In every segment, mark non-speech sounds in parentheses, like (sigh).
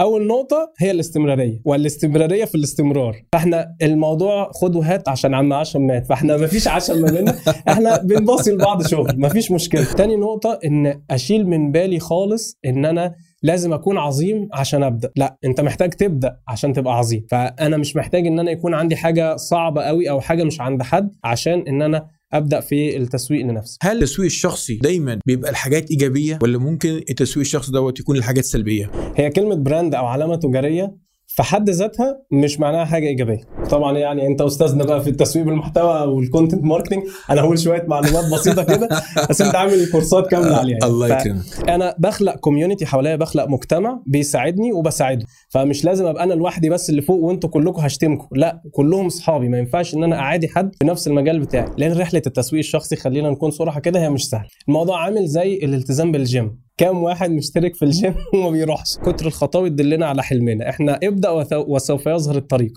أول نقطة هي الاستمرارية والاستمرارية في الاستمرار. فإحنا الموضوع خد وهات عشان عم عشان مات فإحنا ما فيش عشان ما بيننا إحنا بنبصي لبعض شغل ما فيش مشكلة. تاني نقطة إن أشيل من بالي خالص إن أنا لازم أكون عظيم عشان أبدأ. لأ أنت محتاج تبدأ عشان تبقى عظيم. فأنا مش محتاج إن أنا يكون عندي حاجة صعبة قوي أو حاجة مش عند حد عشان إن أنا أبدأ في التسويق لنفسي. هل التسويق الشخصي دايما بيبقى الحاجات إيجابية ولا ممكن التسويق الشخصي دوت يكون الحاجات سلبية؟ هي كلمة brand أو علامة تجارية في حد ذاتها مش معناها حاجة إيجابية. طبعا يعني أنت استاذنا بقى في التسويق بالمحتوى وال content marketing أنا هقول شوية معلومات بسيطة كده بس أنت عامل كورسات كاملة عليها. يعني. الله يكرمك. أنا بخلق community حواليا بخلق مجتمع بيساعدني وبساعده. فمش لازم أبقى أنا لوحدي بس اللي فوق وأنتوا كلكم هشتمكم لا كلهم اصحابي ما ينفعش إن أنا أعادي حد في نفس المجال بتاعي. لأن رحلة التسويق الشخصي خلينا نكون صراحة كده هي مش سهلة. الموضوع عامل زي الالتزام بالجيم. كام واحد مشترك في الجيم (laughs) وما بيروحش. كتر الخطاوي تدلنا على حلمنا. إحنا ابدأ وسوف يظهر الطريق.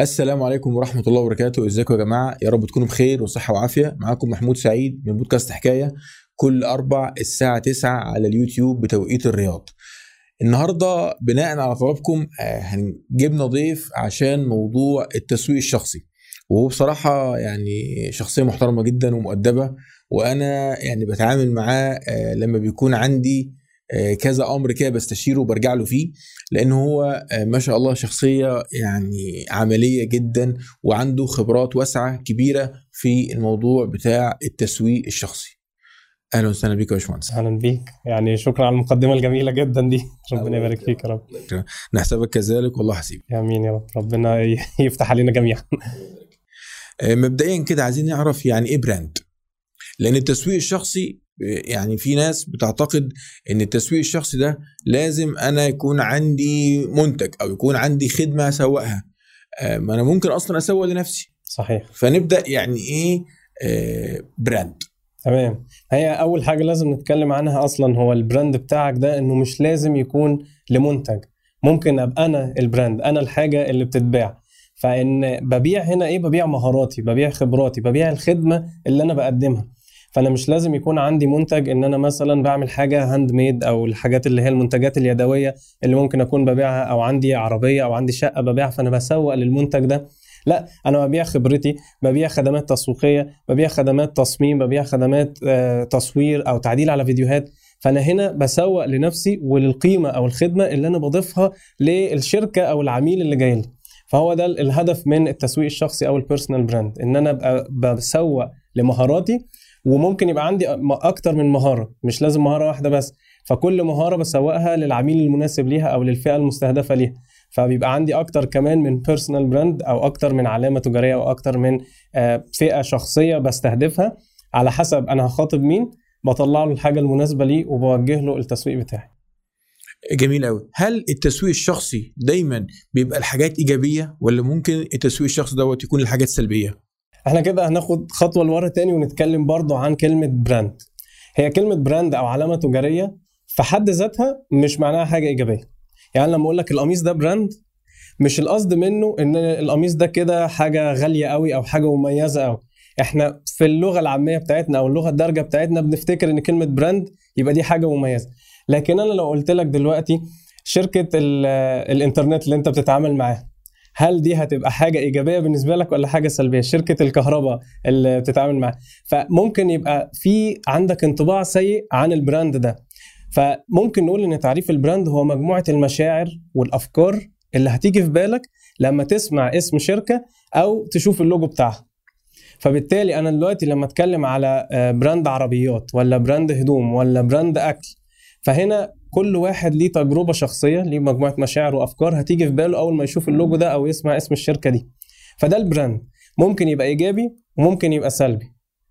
السلام عليكم ورحمة الله وبركاته. إزيكم يا جماعة؟ يا رب تكونوا بخير وصحة وعافية. معاكم محمود سعيد من بودكاست حكاية كل أربع الساعة 9 على اليوتيوب بتوقيت الرياض. النهارده بناء على طلبكم آه، هنجيبنا ضيف عشان موضوع التسويق الشخصي. وهو بصراحه يعني شخصية محترمة جدا ومؤدبة وأنا يعني بتعامل معاه آه، لما بيكون عندي آه، كذا أمر كده بستشيره وبرجع له فيه لأن هو آه، ما شاء الله شخصية يعني عملية جدا وعنده خبرات واسعة كبيرة في الموضوع بتاع التسويق الشخصي. أهلا وسهلا بيك يا باشمهندس. أهلا بيك. يعني شكرا على المقدمة الجميلة جدا دي. ربنا يبارك فيك يا رب. نحسبك كذلك والله حسيب آمين يا رب. ربنا يفتح علينا جميعا. مبدئيا كده عايزين نعرف يعني إيه brand لأن التسويق الشخصي آه، يعني في ناس بتعتقد إن التسويق الشخصي ده لازم أنا يكون عندي منتج أو يكون عندي خدمة أسوقها. آه، ما أنا ممكن أصلا أسوق لنفسي. صحيح. فنبدأ يعني إيه؟ آه، brand تمام. هي أول حاجة لازم نتكلم عنها أصلا هو ال brand بتاعك ده إنه مش لازم يكون لمنتج. ممكن أبقى أنا ال brand أنا الحاجة اللي بتتباع. فإن ببيع هنا إيه؟ ببيع مهاراتي ببيع خبراتي ببيع الخدمة اللي أنا بقدمها. فأنا مش لازم يكون عندي منتج إن أنا مثلا بعمل حاجة handmade أو الحاجات اللي هي المنتجات اليدوية اللي ممكن أكون ببيعها أو عندي عربية أو عندي شقة ببيعها فأنا بسوق للمنتج ده. لا أنا ببيع خبرتي ببيع خدمات تسويقية ببيع خدمات تصميم ببيع خدمات آه، تصوير أو تعديل على فيديوهات. فأنا هنا بسوق لنفسي وللقيمة أو الخدمة اللي أنا بضيفها للشركة أو العميل اللي جاي لي فهو ده الهدف من التسويق الشخصي أو ال personal brand إن أنا أبقى بسوق لمهاراتي وممكن يبقى عندي أكتر من مهارة مش لازم مهارة واحدة بس. فكل مهارة بسوقها للعميل المناسب ليها أو للفئة المستهدفة ليها. فبيبقى عندي أكتر كمان من personal brand أو أكتر من علامة تجارية أو أكتر من آه، فئة شخصية بستهدفها على حسب أنا هخاطب مين بطلع له الحاجة المناسبة ليه وبوجه له التسويق بتاعي. جميل قوي هل التسويق الشخصي دايما بيبقى الحاجات إيجابية ولا ممكن التسويق الشخصي دوت يكون الحاجات سلبية؟ إحنا كده هناخد خطوة لورا تاني ونتكلم برضو عن كلمة براند هي كلمة brand أو علامة تجارية في حد ذاتها مش معناها حاجة إيجابية. يعني لما أقول لك القميص ده brand مش القصد منه إن القميص ده كده حاجة غالية قوي أو حاجة مميزة قوي إحنا في اللغة العامية بتاعتنا أو اللغة الدارجة بتاعتنا بنفتكر إن كلمة brand يبقى دي حاجة مميزة. لكن أنا لو قلت لك دلوقتي شركة ال- الإنترنت اللي أنت بتتعامل معاها هل دي هتبقى حاجة إيجابية بالنسبة لك ولا حاجة سلبية؟ شركة الكهرباء اللي بتتعامل معاها فممكن يبقى في عندك انطباع سيء عن ال brand ده. فممكن نقول إن تعريف ال brand هو مجموعة المشاعر والأفكار اللي هتيجي في بالك لما تسمع اسم شركة أو تشوف اللوجو بتاعها. فبالتالي أنا دلوقتي لما أتكلم على آه، brand عربيات ولا brand هدوم ولا brand أكل فهنا كل واحد ليه تجربة شخصية ليه مجموعة مشاعر وأفكار هتيجي في باله أول ما يشوف اللوجو ده أو يسمع اسم الشركة دي. فده ال brand. ممكن يبقى إيجابي وممكن يبقى سلبي.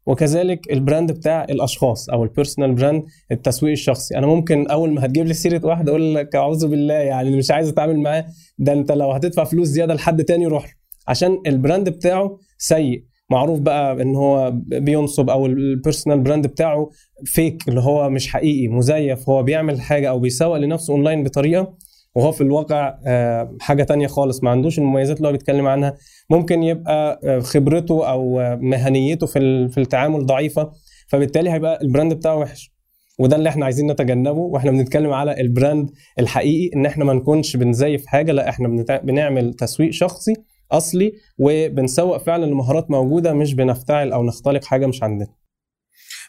وكذلك ال brand بتاع الأشخاص أو ال personal brand التسويق الشخصي. أنا ممكن أول ما هتجيب لي سيرة واحد أقول لك أعوذ بالله يعني مش عايز أتعامل معاه. ده أنت لو هتدفع فلوس زيادة لحد تاني روح. عشان ال brand بتاعه سيء. معروف بقى إن هو بينصب أو ال personal brand بتاعه fake اللي هو مش حقيقي مزيف. هو بيعمل حاجة أو بيسوق لنفسه اونلاين بطريقة وهو في الواقع آه، حاجة تانية خالص. ما عندوش المميزات اللي هو بيتكلم عنها. ممكن يبقى آه، خبرته أو آه، مهنيته في في التعامل ضعيفة فبالتالي هيبقى ال brand بتاعه وحش. وده اللي إحنا عايزين نتجنبه وإحنا بنتكلم على ال brand الحقيقي إن إحنا ما نكونش بنزيف حاجة لا إحنا بنعمل تسويق شخصي أصلي وبنسوق فعلا لمهارات موجودة مش بنفتعل أو نختلق حاجة مش عندنا.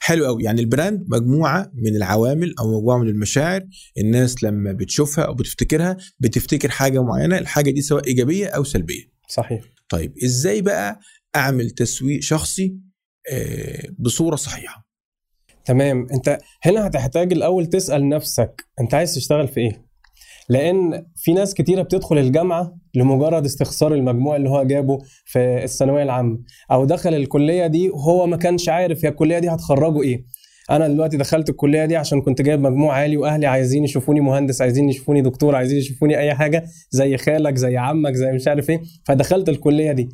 حلو قوي يعني البراند مجموعة من العوامل أو مجموعة من المشاعر الناس لما بتشوفها أو بتفتكرها بتفتكر حاجة معينة الحاجة دي سواء إيجابية أو سلبية. صحيح. طيب إزاي بقى أعمل تسويق شخصي آه، بصورة صحيحة؟ تمام. أنت هنا هتحتاج الأول تسأل نفسك أنت عايز تشتغل في إيه؟ لأن في ناس كتيرة بتدخل الجامعة لمجرد استخسار المجموع اللي هو جابه في الثانوية العامة أو دخل الكلية دي وهو ما كانش عارف هي الكلية دي هتخرجه إيه. أنا دلوقتي دخلت الكلية دي عشان كنت جايب مجموع عالي وأهلي عايزين يشوفوني مهندس عايزين يشوفوني دكتور عايزين يشوفوني أي حاجة زي خالك زي عمك زي مش عارف إيه. فدخلت الكلية دي.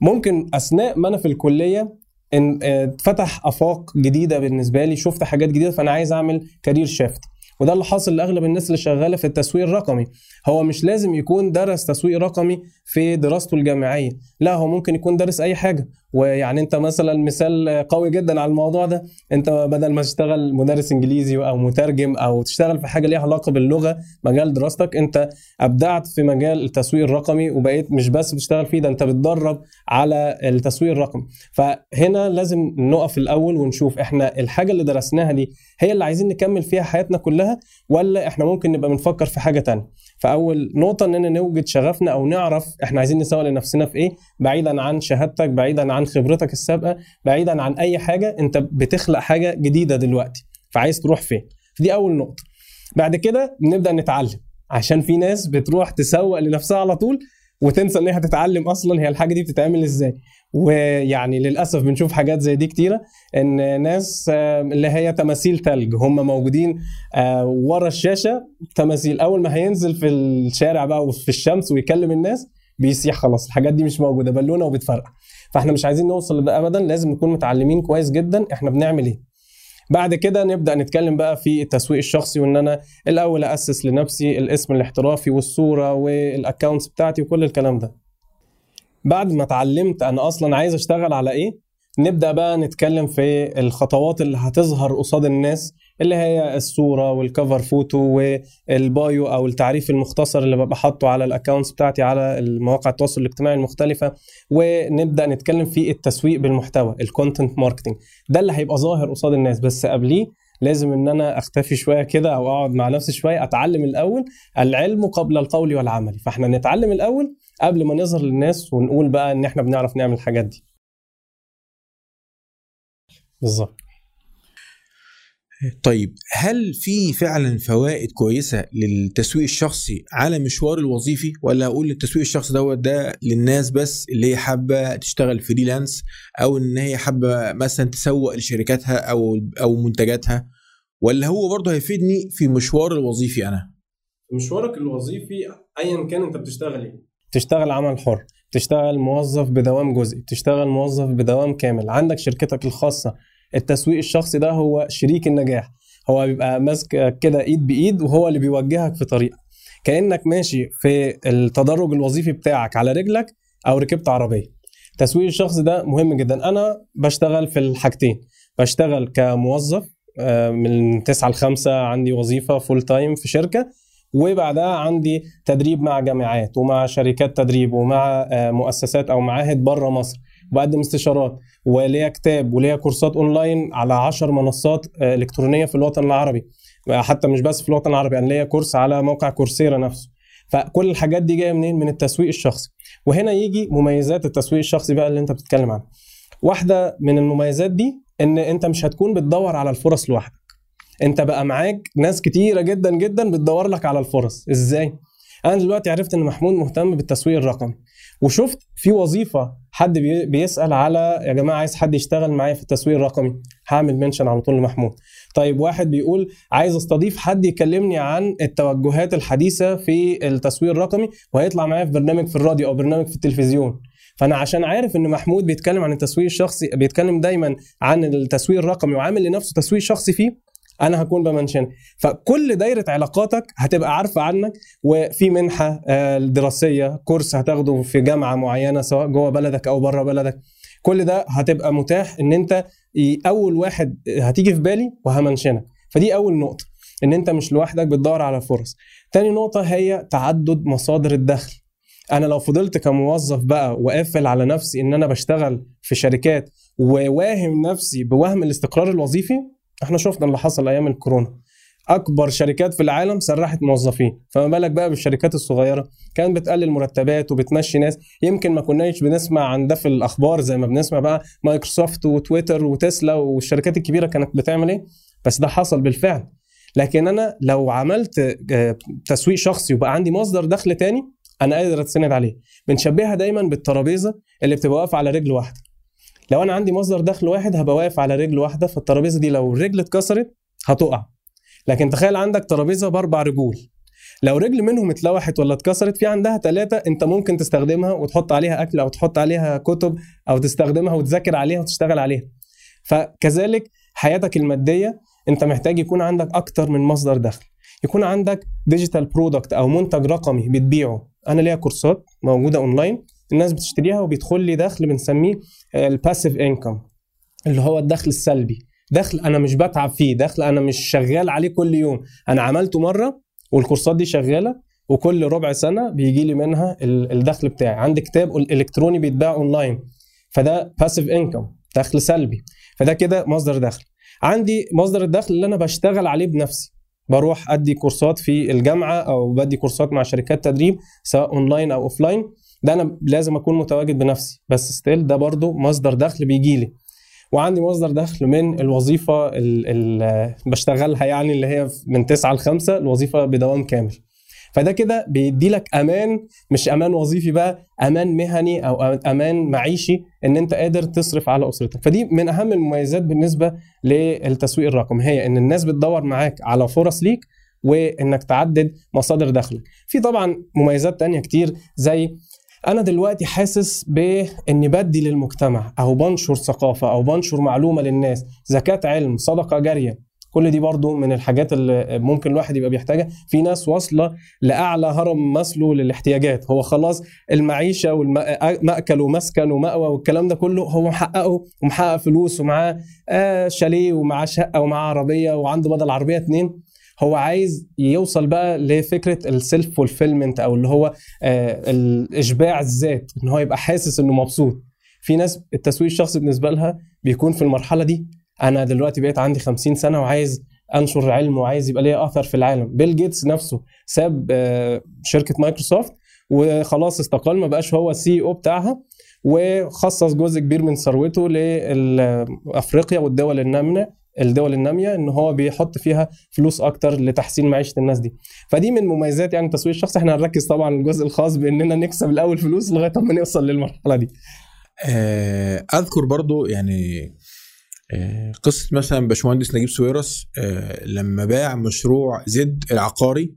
ممكن أثناء ما أنا في الكلية إن آه، اتفتح آفاق جديدة بالنسبة لي شفت حاجات جديدة فأنا عايز أعمل كارير شيفت وده اللي حاصل لأغلب الناس اللي شغالة في التسويق الرقمي. هو مش لازم يكون درس تسويق رقمي في دراسته الجامعية. لا هو ممكن يكون درس أي حاجة. ويعني انت مثلا مثال قوي جدا على الموضوع ده انت بدل ما تشتغل مدرس انجليزي أو مترجم أو تشتغل في حاجة ليها علاقة باللغة مجال دراستك انت أبدعت في مجال التسويق الرقمي وبقيت مش بس بتشتغل فيه ده انت بتدرب على التسويق الرقمي. فهنا لازم نقف الأول ونشوف إحنا الحاجة اللي درسناها دي هي اللي عايزين نكمل فيها حياتنا كلها ولا إحنا ممكن نبقى بنفكر في حاجة تانية. فأول نقطة اننا نوجد شغفنا أو نعرف إحنا عايزين نسوق لنفسنا في إيه بعيدا عن شهادتك بعيدا عن خبرتك السابقة بعيدا عن أي حاجة أنت بتخلق حاجة جديدة دلوقتي. فعايز تروح فين؟ دي أول نقطة. بعد كده نبدا نتعلم. عشان في ناس بتروح تسوق لنفسها على طول وتنسى إن هي هتتعلم أصلا هي الحاجة دي بتتعمل إزاي. ويعني للأسف بنشوف حاجات زي دي كتيرة إن ناس اللي هي تماثيل تلج هم موجودين آه، ورا الشاشة تماثيل. أول ما هينزل في الشارع بقى وفي الشمس ويكلم الناس بيسيح خلاص الحاجات دي مش موجودة بالونة وبتفرقع. فإحنا مش عايزين نوصل لده ابدا لازم نكون متعلمين كويس جدا إحنا بنعمل إيه. بعد كده نبدأ نتكلم بقى في التسويق الشخصي وإن أنا الأول اسس لنفسي الاسم الاحترافي والصورة وال accounts بتاعتي وكل الكلام ده. بعد ما اتعلمت أنا أصلا عايز أشتغل على إيه؟ نبدأ بقى نتكلم في الخطوات اللي هتظهر قصاد الناس اللي هي الصورة وال cover photo وال bio أو التعريف المختصر اللي ببقى حاطه على ال accounts بتاعتي على المواقع التواصل الاجتماعي المختلفة. ونبدأ نتكلم في التسويق بالمحتوى ال content marketing ده اللي هيبقى ظاهر قصاد الناس. بس قبليه لازم إن أنا أختفي شوية كده أو أقعد مع نفسي شوية أتعلم الأول العلم قبل القول والعمل. فإحنا نتعلم الأول قبل ما نظهر للناس ونقول بقى إن إحنا بنعرف نعمل الحاجات دي. بالظبط طيب هل في فعلا فوائد كويسة للتسويق الشخصي على مشوار الوظيفي؟ ولا أقول التسويق الشخصي دوت ده للناس بس اللي هي حابة تشتغل فريلانس أو إن هي حابة مثلا تسوق لشركاتها أو أو منتجاتها؟ ولا هو برضه هيفيدني في مشوار الوظيفي أنا؟ مشوارك الوظيفي ايا كان أنت بتشتغل إيه؟ تشتغل عمل حر تشتغل موظف بدوام جزئي تشتغل موظف بدوام كامل. عندك شركتك الخاصة التسويق الشخصي ده هو شريك النجاح. هو بيبقى ماسك كده إيد بإيد وهو اللي بيوجهك في طريق كأنك ماشي في التدرج الوظيفي بتاعك على رجلك أو ركبت عربية. التسويق الشخصي ده مهم جدا. أنا بشتغل في الحاجتين. بشتغل كموظف آه، من 9 ل 5 عندي وظيفة full time في شركة وبعدها عندي تدريب مع جامعات ومع شركات تدريب ومع آه، مؤسسات أو معاهد بره مصر. بقدم استشارات. وليا كتاب وليا كورسات أونلاين على 10 منصات آه، إلكترونية في الوطن العربي. حتى مش بس في الوطن العربي أنا ليا كورس على موقع كورسيرا نفسه. فكل الحاجات دي جاية منين؟ من التسويق الشخصي. وهنا يجي مميزات التسويق الشخصي بقى اللي أنت بتتكلم عنها. واحدة من المميزات دي إن أنت مش هتكون بتدور على الفرص لوحدك. أنت بقى معاك ناس كتيرة جدا جدا بتدور لك على الفرص. إزاي؟ أنا دلوقتي عرفت إن محمود مهتم بالتسويق الرقمي. وشفت في وظيفة حد بي- بيسأل على يا جماعة عايز حد يشتغل معايا في التسويق الرقمي هعمل منشن على طول لمحمود. طيب واحد بيقول عايز استضيف حد يكلمني عن التوجهات الحديثة في التسويق الرقمي وهيطلع معايا في برنامج في الراديو أو برنامج في التلفزيون. فأنا عشان عارف إن محمود بيتكلم عن التسويق الشخصي بيتكلم دايما عن التسويق الرقمي وعامل لنفسه تسويق شخصي فيه أنا هكون بمنشنك فكل دايرة علاقاتك هتبقى عارفة عنك وفي منحة آه، دراسية كورس هتاخده في جامعة معينة سواء جوه بلدك أو بره بلدك. كل ده هتبقى متاح إن أنت أول واحد هتيجي في بالي وهمنشنك. فدي أول نقطة إن أنت مش لوحدك بتدور على فرص. تاني نقطة هي تعدد مصادر الدخل. أنا لو فضلت كموظف بقى وقافل على نفسي إن أنا بشتغل في شركات وواهم نفسي بوهم الاستقرار الوظيفي إحنا شفنا اللي حصل أيام الكورونا. أكبر شركات في العالم سرحت موظفين. فما بالك بقى بالشركات الصغيرة؟ كانت بتقلل مرتبات وبتمشي ناس. يمكن ما كناش بنسمع عن ده في الأخبار زي ما بنسمع بقى مايكروسوفت وتويتر وتسلا والشركات الكبيرة كانت بتعمل إيه؟ بس ده حصل بالفعل. لكن أنا لو عملت آه، تسويق شخصي وبقى عندي مصدر دخل تاني أنا قادر أتسند عليه. بنشبهها دايما بالترابيزة اللي بتبقى واقفة على رجل واحدة. لو أنا عندي مصدر دخل واحد هبقى واقف على رجل واحدة فالترابيزة دي لو الرجل اتكسرت هتقع. لكن تخيل عندك ترابيزة بأربع رجول. لو رجل منهم اتلوحت ولا اتكسرت في عندها ثلاثة أنت ممكن تستخدمها وتحط عليها أكل أو تحط عليها كتب أو تستخدمها وتذاكر عليها وتشتغل عليها. فكذلك حياتك المادية أنت محتاج يكون عندك أكتر من مصدر دخل. يكون عندك digital product أو منتج رقمي بتبيعه. أنا ليا كورسات موجودة اونلاين الناس بتشتريها وبيدخل لي دخل بنسميه ال passive income اللي هو الدخل السلبي. دخل أنا مش بتعب فيه دخل أنا مش شغال عليه كل يوم. أنا عملته مرة والكورسات دي شغالة وكل ربع سنة بيجي لي منها ال- الدخل بتاعي. عندي كتاب إلكتروني بيتباع اونلاين فده passive income دخل سلبي. فده كده مصدر دخل. عندي مصدر الدخل اللي أنا بشتغل عليه بنفسي. بروح أدي كورسات في الجامعة أو بدي كورسات مع شركات تدريب سواء اونلاين أو offline ده أنا لازم أكون متواجد بنفسي بس still ده برضو مصدر دخل بيجي لي. وعندي مصدر دخل من الوظيفة اللي بشتغلها يعني اللي هي من 9 ل 5 الوظيفة بدوام كامل. فده كده بيدي لك أمان مش أمان وظيفي بقى أمان مهني أو أمان معيشي إن أنت قادر تصرف على أسرتك. فدي من أهم المميزات بالنسبة للتسويق الرقمي هي إن الناس بتدور معاك على فرص ليك وإنك تعدد مصادر دخلك. في طبعا مميزات تانية كتير زي أنا دلوقتي حاسس باني بدي للمجتمع أو بنشر ثقافة أو بنشر معلومة للناس. زكاة علم صدقة جارية كل دي برضو من الحاجات اللي ممكن الواحد يبقى بيحتاجها. في ناس واصلة لأعلى هرم ماسلو للاحتياجات. هو خلاص المعيشة والمأكل ومسكن ومأوى والكلام ده كله هو محققه ومحقق فلوس ومعاه آه شاليه ومعاه شقة ومعاه عربية وعنده بدل عربية اتنين. هو عايز يوصل بقى لفكرة ال self fulfillment أو اللي هو آه الاشباع الذات إن هو يبقى حاسس إنه مبسوط. في ناس التسويق الشخصي بالنسبة لها بيكون في المرحلة دي أنا دلوقتي بقيت عندي 50 سنة وعايز أنشر علم وعايز يبقى ليا أثر في العالم. بيل جيتس نفسه ساب آه شركة مايكروسوفت وخلاص استقال ما بقاش هو ال CEO بتاعها وخصص جزء كبير من ثروته لافريقيا والدول الناميه الدول النامية إن هو بيحط فيها فلوس أكتر لتحسين معيشة الناس دي. فدي من مميزات يعني التسويق الشخصي إحنا هنركز طبعا الجزء الخاص بإننا نكسب الأول فلوس لغاية ما نوصل للمرحلة دي. أذكر برضو يعني قصة مثلا باشمهندس نجيب سويرس لما باع مشروع زد العقاري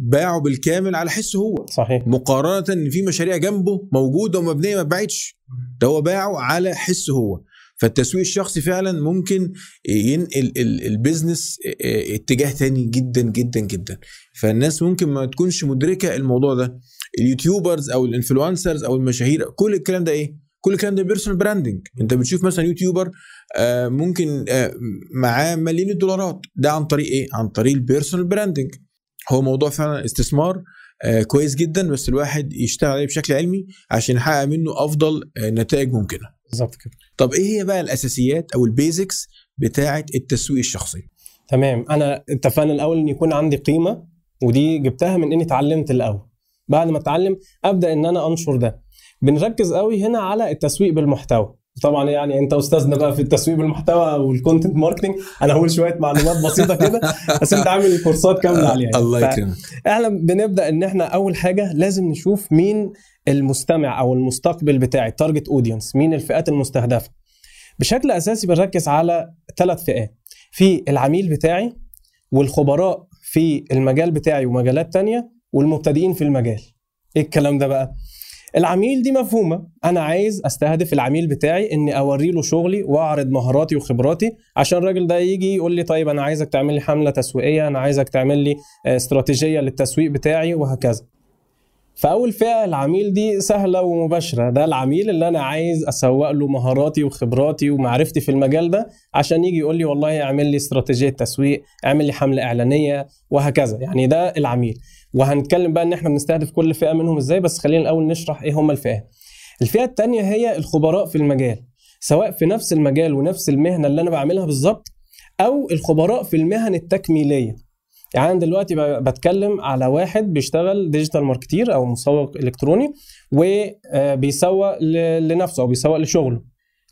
باعه بالكامل على حس هو. صحيح. مقارنة إن في مشاريع جنبه موجودة ومبنية ما اتباعتش ده هو باعه على حس هو. فالتسويق الشخصي فعلا ممكن ينقل ال business اتجاه تاني جدا جدا جدا. فالناس ممكن ما تكونش مدركة الموضوع ده. ال YouTubers أو ال influencers أو المشاهير كل الكلام ده إيه؟ كل الكلام ده personal branding أنت بتشوف مثلا YouTuber ممكن معاه ملايين الدولارات. ده عن طريق إيه؟ عن طريق ال personal branding هو موضوع فعلا استثمار كويس جدا بس الواحد يشتغل عليه بشكل علمي عشان يحقق منه أفضل نتائج ممكنة. بالظبط كده. طب إيه هي بقى الأساسيات أو ال basics بتاعه التسويق الشخصي؟ تمام. أنا اتفقنا الأول إن يكون عندي قيمة ودي جبتها من إني اتعلمت الأول. بعد ما اتعلم أبدأ إن أنا أنشر ده. بنركز قوي هنا على التسويق بالمحتوى. طبعا يعني أنت أستاذنا بقى في التسويق بالمحتوى وال content marketing أنا هقول شوية معلومات بسيطة كده بس أنت عامل كورسات كاملة عليها يعني. الله يكرمك. إحنا بنبدأ إن إحنا أول حاجة لازم نشوف مين المستمع أو المستقبل بتاعي ال target audience مين الفئات المستهدفة. بشكل أساسي بنركز على ثلاث فئات. في العميل بتاعي والخبراء في المجال بتاعي ومجالات تانية والمبتدئين في المجال. إيه الكلام ده بقى؟ العميل دي مفهومة. أنا عايز أستهدف العميل بتاعي إني أوري له شغلي وأعرض مهاراتي وخبراتي عشان الراجل ده يجي يقول لي طيب أنا عايزك تعمل لي حملة تسويقية أنا عايزك تعمل لي آه، استراتيجية للتسويق بتاعي وهكذا. فأول فئه العميل دي سهلة ومباشرة. ده العميل اللي أنا عايز أسوق له مهاراتي وخبراتي ومعرفتي في المجال ده عشان يجي يقول لي والله اعمل لي استراتيجية تسويق اعمل لي حملة إعلانية وهكذا. يعني ده العميل. وهنتكلم بقى إن إحنا بنستهدف كل فئة منهم إزاي بس خلينا الأول نشرح إيه هم الفئات. الفئة الثانية هي الخبراء في المجال. سواء في نفس المجال ونفس المهنة اللي أنا بعملها بالظبط أو الخبراء في المهن التكميلية. يعني أنا دلوقتي بتكلم على واحد بيشتغل digital marketer أو مسوق إلكتروني وبيسوق ل- لنفسه أو بيسوق لشغله.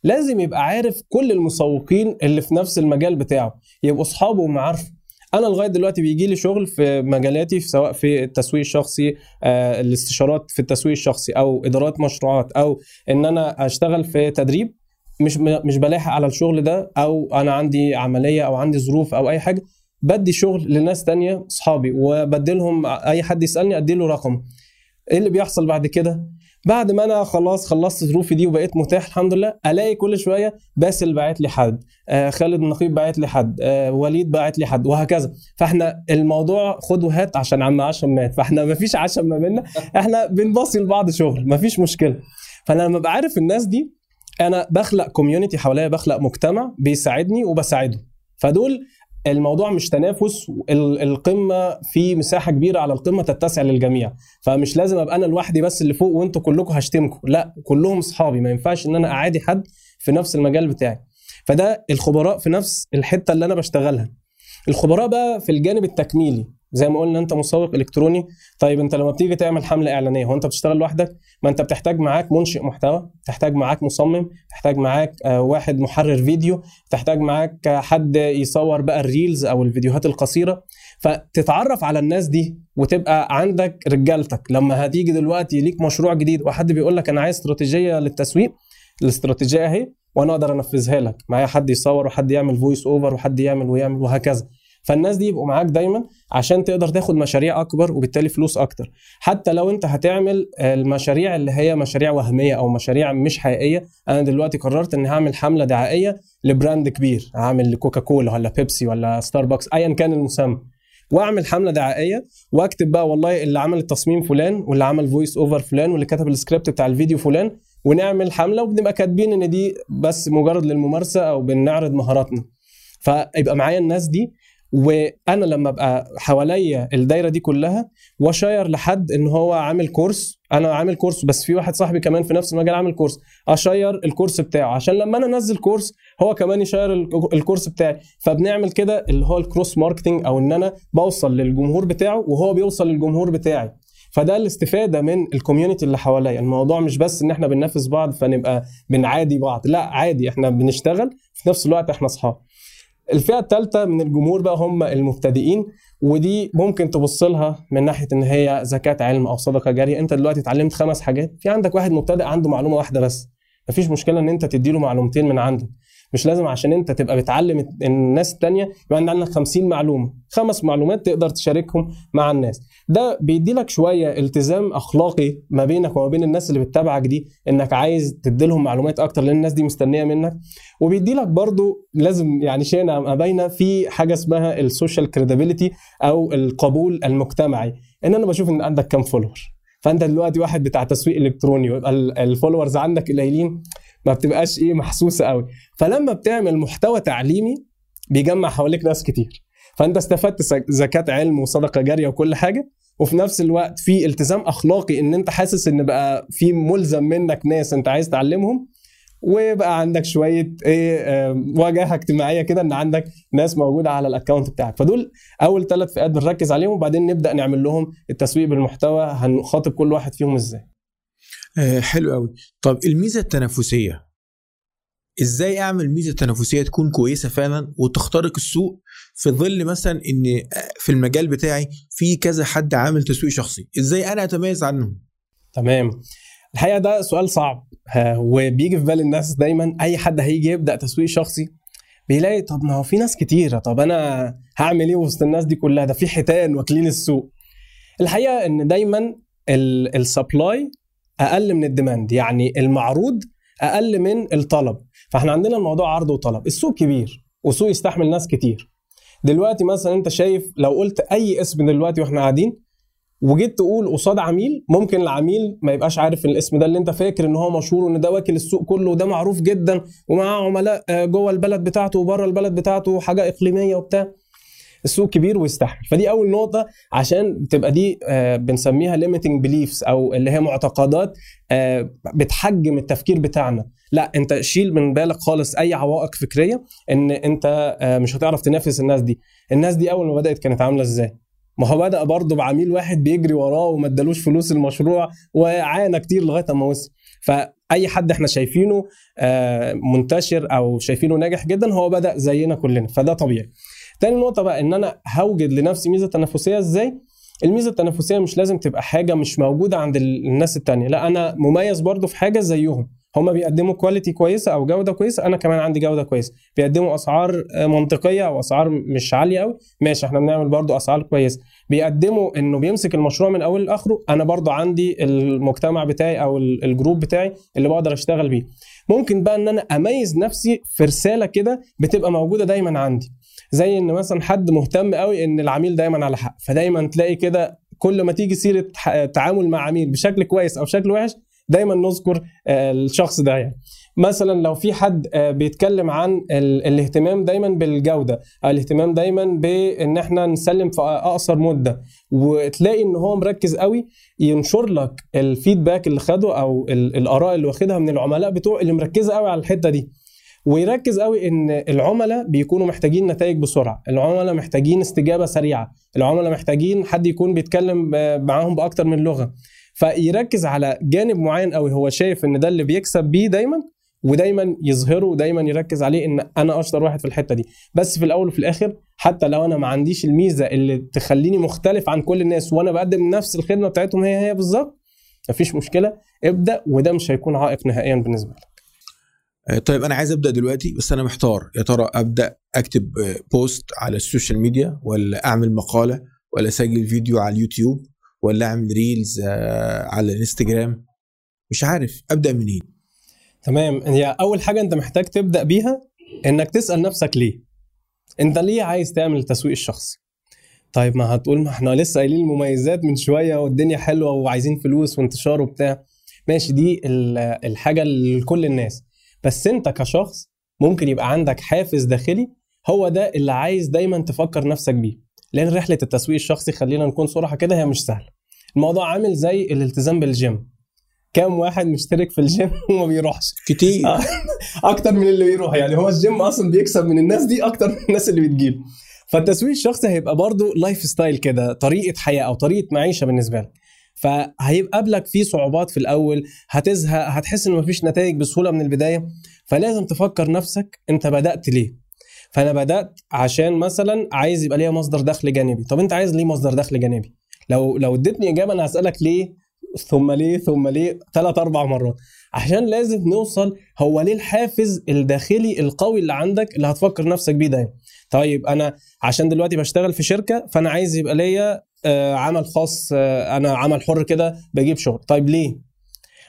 لازم يبقى عارف كل المسوقين اللي في نفس المجال بتاعه يبقوا أصحابه ومعارفه أنا لغاية دلوقتي بيجي لي شغل في مجالاتي في سواء في التسويق الشخصي آه، الاستشارات في التسويق الشخصي أو إدارات مشروعات أو إن أنا أشتغل في تدريب مش مش بلاحق على الشغل ده أو أنا عندي عملية أو عندي ظروف أو أي حاجة. بدي شغل لناس تانية أصحابي وبديلهم أي حد يسألني ادي له رقم. إيه اللي بيحصل بعد كده؟ بعد ما أنا خلاص خلصت ظروفي دي وبقيت متاح الحمد لله ألاقي كل شوية باسل باعت لي حد آه خالد النقيب باعت لي حد آه وليد باعت لي حد وهكذا. فإحنا الموضوع خد وهات عشان عم عشم مات. فإحنا ما فيش عشم ما بيننا إحنا بنباصي لبعض شغل ما فيش مشكلة. فأنا لما ابقى عارف الناس دي أنا بخلق كوميونتي حواليا بخلق مجتمع بيساعدني وبساعده فدول الموضوع مش تنافس ال- القمة في مساحة كبيرة على القمة تتسع للجميع. فمش لازم أبقى أنا لوحدي بس اللي فوق وأنتوا كلكم هشتمكم. لا كلهم اصحابي ما ينفعش إن أنا أعادي حد في نفس المجال بتاعي. فده الخبراء في نفس الحتة اللي أنا بشتغلها. الخبراء بقى في الجانب التكميلي. زي ما قلنا انت مسوق إلكتروني. طيب انت لما بتيجي تعمل حملة إعلانية هو انت بتشتغل لوحدك؟ ما انت بتحتاج معاك منشئ محتوى تحتاج معاك مصمم تحتاج معاك آه، واحد محرر فيديو تحتاج معاك آه، حد يصور بقى ال reels أو الفيديوهات القصيرة. فتتعرف على الناس دي وتبقى عندك رجالتك. لما هتيجي دلوقتي ليك مشروع جديد وحد بيقول لك أنا عايز استراتيجية للتسويق الاستراتيجية أهي وأنا أقدر أنفذها لك. معايا حد يصور وحد يعمل voice over وحد يعمل ويعمل وهكذا. فالناس دي يبقوا معاك دايما عشان تقدر تاخد مشاريع أكبر وبالتالي فلوس أكتر. حتى لو أنت هتعمل المشاريع اللي هي مشاريع وهمية أو مشاريع مش حقيقية أنا دلوقتي قررت إني هعمل حملة دعائية ل brand كبير هعمل لكوكا كولا ولا بيبسي ولا ستاربكس ايا كان المسمى وأعمل حملة دعائية وأكتب بقى والله اللي عمل التصميم فلان واللي عمل voice over فلان واللي كتب السكريبت بتاع الفيديو فلان ونعمل حملة وبنبقى كاتبين إن دي بس مجرد للممارسة أو بنعرض مهاراتنا. فيبقى معايا الناس دي وأنا لما أبقى حواليا الدايرة دي كلها و أ share لحد إن هو عامل course أنا عامل course بس في واحد صاحبي كمان في نفس المجال عامل course أ share ال course بتاعه. عشان لما أنا أنزل course هو كمان ي share ال- ال course بتاعي. فبنعمل كده اللي هو ال cross marketing أو إن أنا بوصل للجمهور بتاعه وهو بيوصل للجمهور بتاعي. فده الاستفادة من ال community اللي حواليا. الموضوع مش بس إن إحنا بننافس بعض فنبقى بنعادي بعض لا عادي إحنا بنشتغل في نفس الوقت إحنا أصحاب. الفئة الثالثه من الجمهور بقى هم المبتدئين ودي ممكن تبص لها من ناحية إن هي زكاة علم أو صدقة جارية. أنت دلوقتي اتعلمت خمس حاجات في عندك واحد مبتدئ عنده معلومة واحدة بس. مفيش مشكلة إن أنت تديله معلومتين من عندك مش لازم عشان انت تبقى بتعلم الناس التانية يبقى عندك عندك 50 معلومة. خمس معلومات تقدر تشاركهم مع الناس. ده بيدي لك شوية التزام أخلاقي ما بينك وما بين الناس اللي بتتابعك دي إنك عايز تديلهم معلومات أكتر لأن الناس دي مستنية منك. وبيدي لك برضو لازم يعني شيء ما باينه في حاجة اسمها ال social credibility أو القبول المجتمعي. إن أنا بشوف إن عندك كام follower فأنت دلوقتي واحد بتاع تسويق إلكتروني ويبقى ال- ال followers عندك قليلين. ما بتبقاش إيه محسوسة قوي. فلما بتعمل محتوى تعليمي بيجمع حواليك ناس كتير. فأنت استفدت زكاة علم وصدقة جارية وكل حاجة وفي نفس الوقت في التزام أخلاقي إن أنت حاسس إن بقى في ملزم منك ناس أنت عايز تعلمهم وبقى عندك شوية إيه واجهة اجتماعية كده إن عندك ناس موجودة على الاكونت بتاعك. فدول أول ثلاث فئات بنركز عليهم وبعدين نبدأ نعمل لهم التسويق بالمحتوى هنخاطب كل واحد فيهم إزاي. آه حلو قوي. طب الميزة التنافسية. إزاي أعمل ميزة تنافسية تكون كويسة فعلا وتخترق السوق في ظل مثلا إن في المجال بتاعي في كذا حد عامل تسويق شخصي؟ إزاي أنا أتميز عنهم؟ تمام. الحقيقة ده سؤال صعب وبيجي في بال الناس دايما أي حد هيجي يبدأ تسويق شخصي بيلاقي طب ما هو في ناس كتيرة طب أنا هعمل إيه وسط الناس دي كلها؟ ده في حيتان واكلين السوق. الحقيقة إن دايما ال supply أقل من ال demand يعني المعروض أقل من الطلب. فإحنا عندنا الموضوع عرض وطلب. السوق كبير والسوق يستحمل ناس كتير. دلوقتي مثلا أنت شايف لو قلت أي اسم دلوقتي وإحنا قاعدين وجيت تقول قصاد عميل ممكن العميل ما يبقاش عارف الاسم ده اللي أنت فاكر إن هو مشهور وإن ده واكل السوق كله وده معروف جدا ومعاه عملاء آه، جوه البلد بتاعته وبره البلد بتاعته حاجة إقليمية وبتاع. السوق كبير ويستحمل. فدي أول نقطة عشان تبقى دي آه، بنسميها limiting beliefs أو اللي هي معتقدات آه، بتحجم التفكير بتاعنا. لا أنت شيل من بالك خالص أي عوائق فكرية إن أنت آه، مش هتعرف تنافس الناس دي. الناس دي أول ما بدأت كانت عاملة إزاي؟ ما هو بدأ برضه بعميل واحد بيجري وراه وما ادالوش فلوس المشروع وعانى كتير لغاية ما وصل. فأي حد إحنا شايفينه منتشر أو شايفينه ناجح جدا هو بدأ زينا كلنا. فده طبيعي. تاني نقطة بقى إن أنا هوجد لنفسي ميزة تنافسية إزاي؟ الميزة التنافسية مش لازم تبقى حاجة مش موجودة عند ال- الناس التانية لا أنا مميز برضو في حاجة زيهم. هما بيقدموا كواليتي كويسة أو جودة كويسة أنا كمان عندي جودة كويسة. بيقدموا أسعار آه، منطقية أو أسعار مش عالية قوي ماشي إحنا بنعمل برضو أسعار كويسة. بيقدموا إنه بيمسك المشروع من أوله لآخره أنا برضو عندي المجتمع بتاعي أو ال- الجروب بتاعي اللي بقدر أشتغل بيه. ممكن بقى إن أنا أميز نفسي في رسالة كده بتبقى موجودة دايما عندي. زي إن مثلا حد مهتم قوي إن العميل دايما على حق. فدايما تلاقي كده كل ما تيجي سيرة تعامل مع عميل بشكل كويس أو شكل وحش دايما نذكر آه، الشخص ده يعني. مثلا لو في حد آه، بيتكلم عن ال- الاهتمام دايما بالجودة الاهتمام دايما بإن إحنا نسلم في أقصر مدة وتلاقي إن هو مركز قوي ينشر لك الفيدباك اللي خده أو ال- الآراء اللي واخدها من العملاء بتوع اللي مركزة قوي على الحتة دي. ويركز قوي إن العملاء بيكونوا محتاجين نتائج بسرعة. العملاء محتاجين استجابة سريعة. العملاء محتاجين حد يكون بيتكلم معاهم بأكتر من لغة. فيركز على جانب معين قوي. هو شايف إن ده اللي بيكسب بيه دايما ودايما يظهره ودايما يركز عليه إن أنا أشطر واحد في الحتة دي. بس في الأول وفي الآخر حتى لو أنا ما عنديش الميزة اللي تخليني مختلف عن كل الناس وأنا بقدم نفس الخدمة بتاعتهم هي هي بالظبط مفيش مشكلة. ابدأ وده مش هيكون عائق نهائيا بالنسبة لك. طيب أنا عايز أبدأ دلوقتي بس أنا محتار. يا ترى أبدأ أكتب آه، post على ال social media ولا أعمل مقالة ولا أسجل فيديو على اليوتيوب ولا أعمل reels آه، على الإنستجرام؟ مش عارف. أبدأ منين؟ تمام. هي أول حاجة أنت محتاج تبدأ بيها إنك تسأل نفسك ليه. أنت ليه عايز تعمل التسويق الشخصي؟ طيب ما هتقول ما إحنا لسه قايلين المميزات من شوية والدنيا حلوة وعايزين فلوس وانتشار وبتاع. ماشي دي ال- الحاجة لكل الناس. بس انت كشخص ممكن يبقى عندك حافز داخلي هو ده اللي عايز دايما تفكر نفسك بيه. لأن رحلة التسويق الشخصي خلينا نكون صراحة كده هي مش سهلة. الموضوع عامل زي الالتزام بالجيم. كام واحد مشترك في الجيم (laughs) وما بيروحش. كتير. آه. (laughs) أكتر من اللي بيروح. يعني هو الجيم أصلا بيكسب من الناس دي أكتر من الناس اللي بتجيب فالتسويق الشخصي هيبقى برضه lifestyle كده طريقة حياة أو طريقة معيشة بالنسبة لك. فهيبقى قابلك فيه صعوبات في الأول هتزهق هتحس ان مفيش نتائج بسهولة من البداية فلازم تفكر نفسك أنت بدأت ليه. فأنا بدأت عشان مثلا عايز يبقى ليا مصدر دخل جانبي. طب أنت عايز ليه مصدر دخل جانبي؟ لو لو اديتني إجابة أنا هسألك ليه ثم ليه ثم ليه ثلاث أربع مرات. عشان لازم نوصل هو ليه الحافز الداخلي القوي اللي عندك اللي هتفكر نفسك بيه دايما. طيب أنا عشان دلوقتي بشتغل في شركة فأنا عايز يبقى ليا عمل خاص آه، أنا عمل حر كده بجيب شغل. طيب ليه؟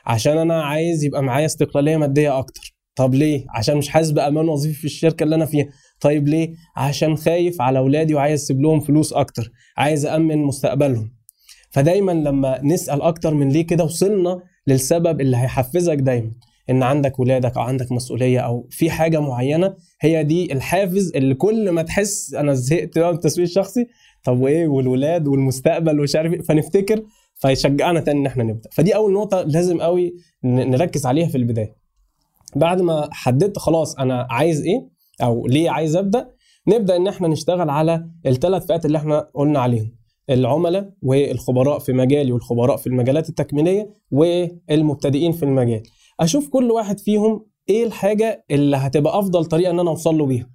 عشان أنا عايز يبقى معايا استقلالية مادية أكتر. طب ليه؟ عشان مش حاسس بأمان وظيفي في الشركة اللي أنا فيها. طيب ليه؟ عشان خايف على أولادي وعايز أسيب لهم فلوس أكتر. عايز امن مستقبلهم. فدايما لما نسأل أكتر من ليه كده وصلنا للسبب اللي هيحفزك دايما. إن عندك ولادك أو عندك مسؤولية أو في حاجة معينة هي دي الحافز اللي كل ما تحس أنا زهقت بقى من التسويق الشخصي طب وإيه والولاد والمستقبل ومش عارف إيه. فنفتكر فيشجعنا تاني إن إحنا نبدأ. فدي أول نقطة لازم قوي نركز عليها في البداية. بعد ما حددت خلاص أنا عايز إيه أو ليه عايز أبدأ نبدأ إن إحنا نشتغل على الثلاث فئات اللي إحنا قلنا عليهم. العملاء والخبراء في مجالي والخبراء في المجالات التكميلية والمبتدئين في المجال. أشوف كل واحد فيهم إيه الحاجة اللي هتبقى أفضل طريقة إن أنا أوصل له بيها.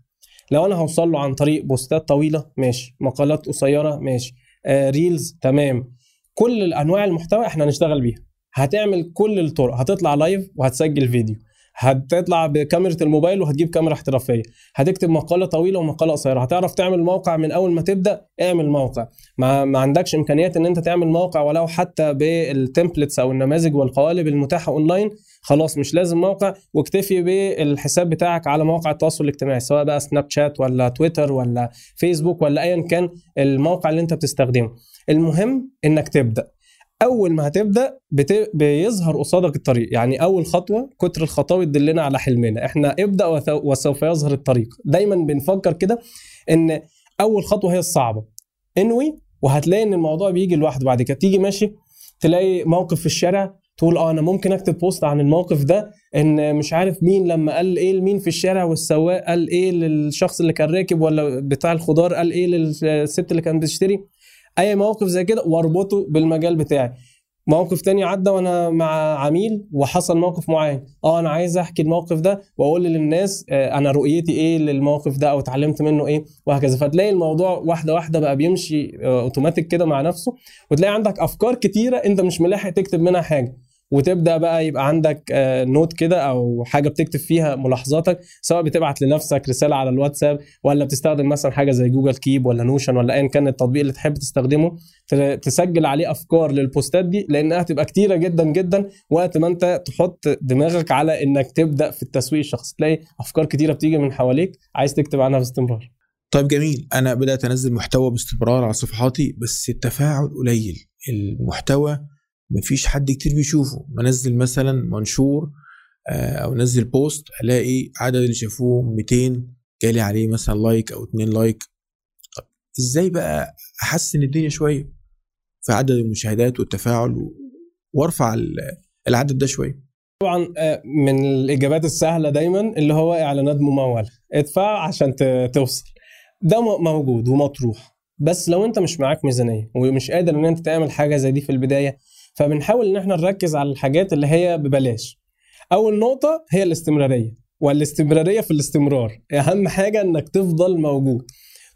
لو أنا هوصل له عن طريق post ات طويلة ماشي. مقالات قصيرة ماشي. آه reels تمام. كل انواع المحتوى إحنا هنشتغل بيها. هتعمل كل الطرق. هتطلع live وهتسجل فيديو هتطلع بكاميرا الموبايل وهتجيب كاميرا احترافية. هتكتب مقالة طويلة ومقالة قصيرة. هتعرف تعمل موقع من أول ما تبدأ؟ اعمل موقع. ما, ما عندكش إمكانيات إن أنت تعمل موقع ولو حتى بال templates أو النماذج والقوالب المتاحة اونلاين خلاص مش لازم موقع. واكتفي بالحساب بتاعك على مواقع التواصل الاجتماعي سواء بقى سناب شات ولا تويتر ولا فيسبوك ولا ايا كان الموقع اللي أنت بتستخدمه. المهم إنك تبدأ. أول ما هتبدأ بت... بيظهر قصادك الطريق. يعني أول خطوة كتر الخطاوي تدلنا على حلمنا. إحنا ابدأ. وسوف يظهر الطريق. دايما بنفكر كده إن أول خطوة هي الصعبة. إنوي وهتلاقي إن الموضوع بيجي لوحده. بعد كده تيجي ماشي تلاقي موقف في الشارع تقول آه أنا ممكن أكتب بوست عن الموقف ده إن مش عارف مين لما قال إيه لمين في الشارع والسواق قال إيه للشخص اللي كان راكب ولا بتاع الخضار قال إيه للست اللي كانت بتشتري. أي موقف زي كده وأربطه بالمجال بتاعي. موقف تاني عدى وأنا مع عميل وحصل موقف معين. آه أنا عايز أحكي الموقف ده وأقول للناس آه أنا رؤيتي إيه للموقف ده أو اتعلمت منه إيه وهكذا. فتلاقي الموضوع واحدة واحدة بقى بيمشي آه أوتوماتيك كده مع نفسه. وتلاقي عندك أفكار كتيرة أنت مش ملاحق تكتب منها حاجة. وتبدأ بقى يبقى عندك نوت كده أو حاجة بتكتب فيها ملاحظاتك سواء بتبعت لنفسك رسالة على الواتساب ولا بتستخدم مثلا حاجة زي جوجل كيب ولا نوشن ولا ايا كان التطبيق اللي تحب تستخدمه تسجل عليه أفكار لل post ات دي لأنها هتبقى كتيرة جدا جدا وقت ما أنت تحط دماغك على إنك تبدأ في التسويق الشخصي. تلاقي أفكار كتيرة بتيجي من حواليك عايز تكتب عنها باستمرار. طيب جميل. أنا بدأت أنزل محتوى باستمرار على صفحاتي بس التفاعل قليل. المحتوى مفيش حد كتير بيشوفه. بنزل مثلا منشور أو نزل post ألاقي عدد اللي شافوه 200 جالي عليه مثلا like أو 2 like. طب إزاي بقى أحسن الدنيا شوية في عدد المشاهدات والتفاعل وأرفع العدد ده شوية؟ طبعا من الإجابات السهلة دايما اللي هو إعلانات ممولة. ادفع عشان توصل. ده موجود ومطروح. بس لو أنت مش معاك ميزانية ومش قادر إن أنت تعمل حاجة زي دي في البداية فبنحاول إن إحنا نركز على الحاجات اللي هي ببلاش. أول نقطة هي الاستمرارية والاستمرارية في الاستمرار. أهم حاجة إنك تفضل موجود.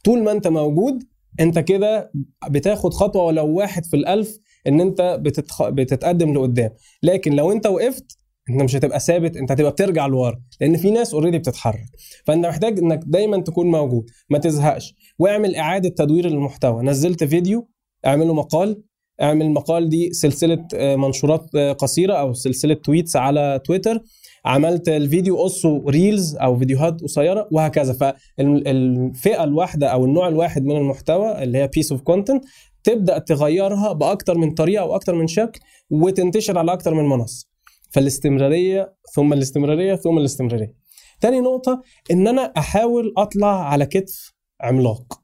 طول ما أنت موجود أنت كده بتاخد خطوة ولو واحد في الألف إن أنت بتتخ... بتتقدم لقدام. لكن لو أنت وقفت أنت مش هتبقى ثابت أنت هتبقى بترجع لورا لأن في ناس اوريدي بتتحرك. فأنت محتاج إنك دايما تكون موجود. ما تزهقش. واعمل إعادة تدوير للمحتوى نزلت فيديو اعمله مقال اعمل المقال ده سلسلة منشورات قصيرة أو سلسلة tweets على تويتر. عملت الفيديو قصه reels أو فيديوهات قصيرة وهكذا. فالفئه الواحدة أو النوع الواحد من المحتوى اللي هي piece of content تبدأ تغيرها بأكتر من طريقة أو أكتر من شكل وتنتشر على أكتر من منصة. فالاستمرارية ثم الاستمرارية ثم الاستمرارية. تاني نقطة إن أنا أحاول أطلع على كتف عملاق.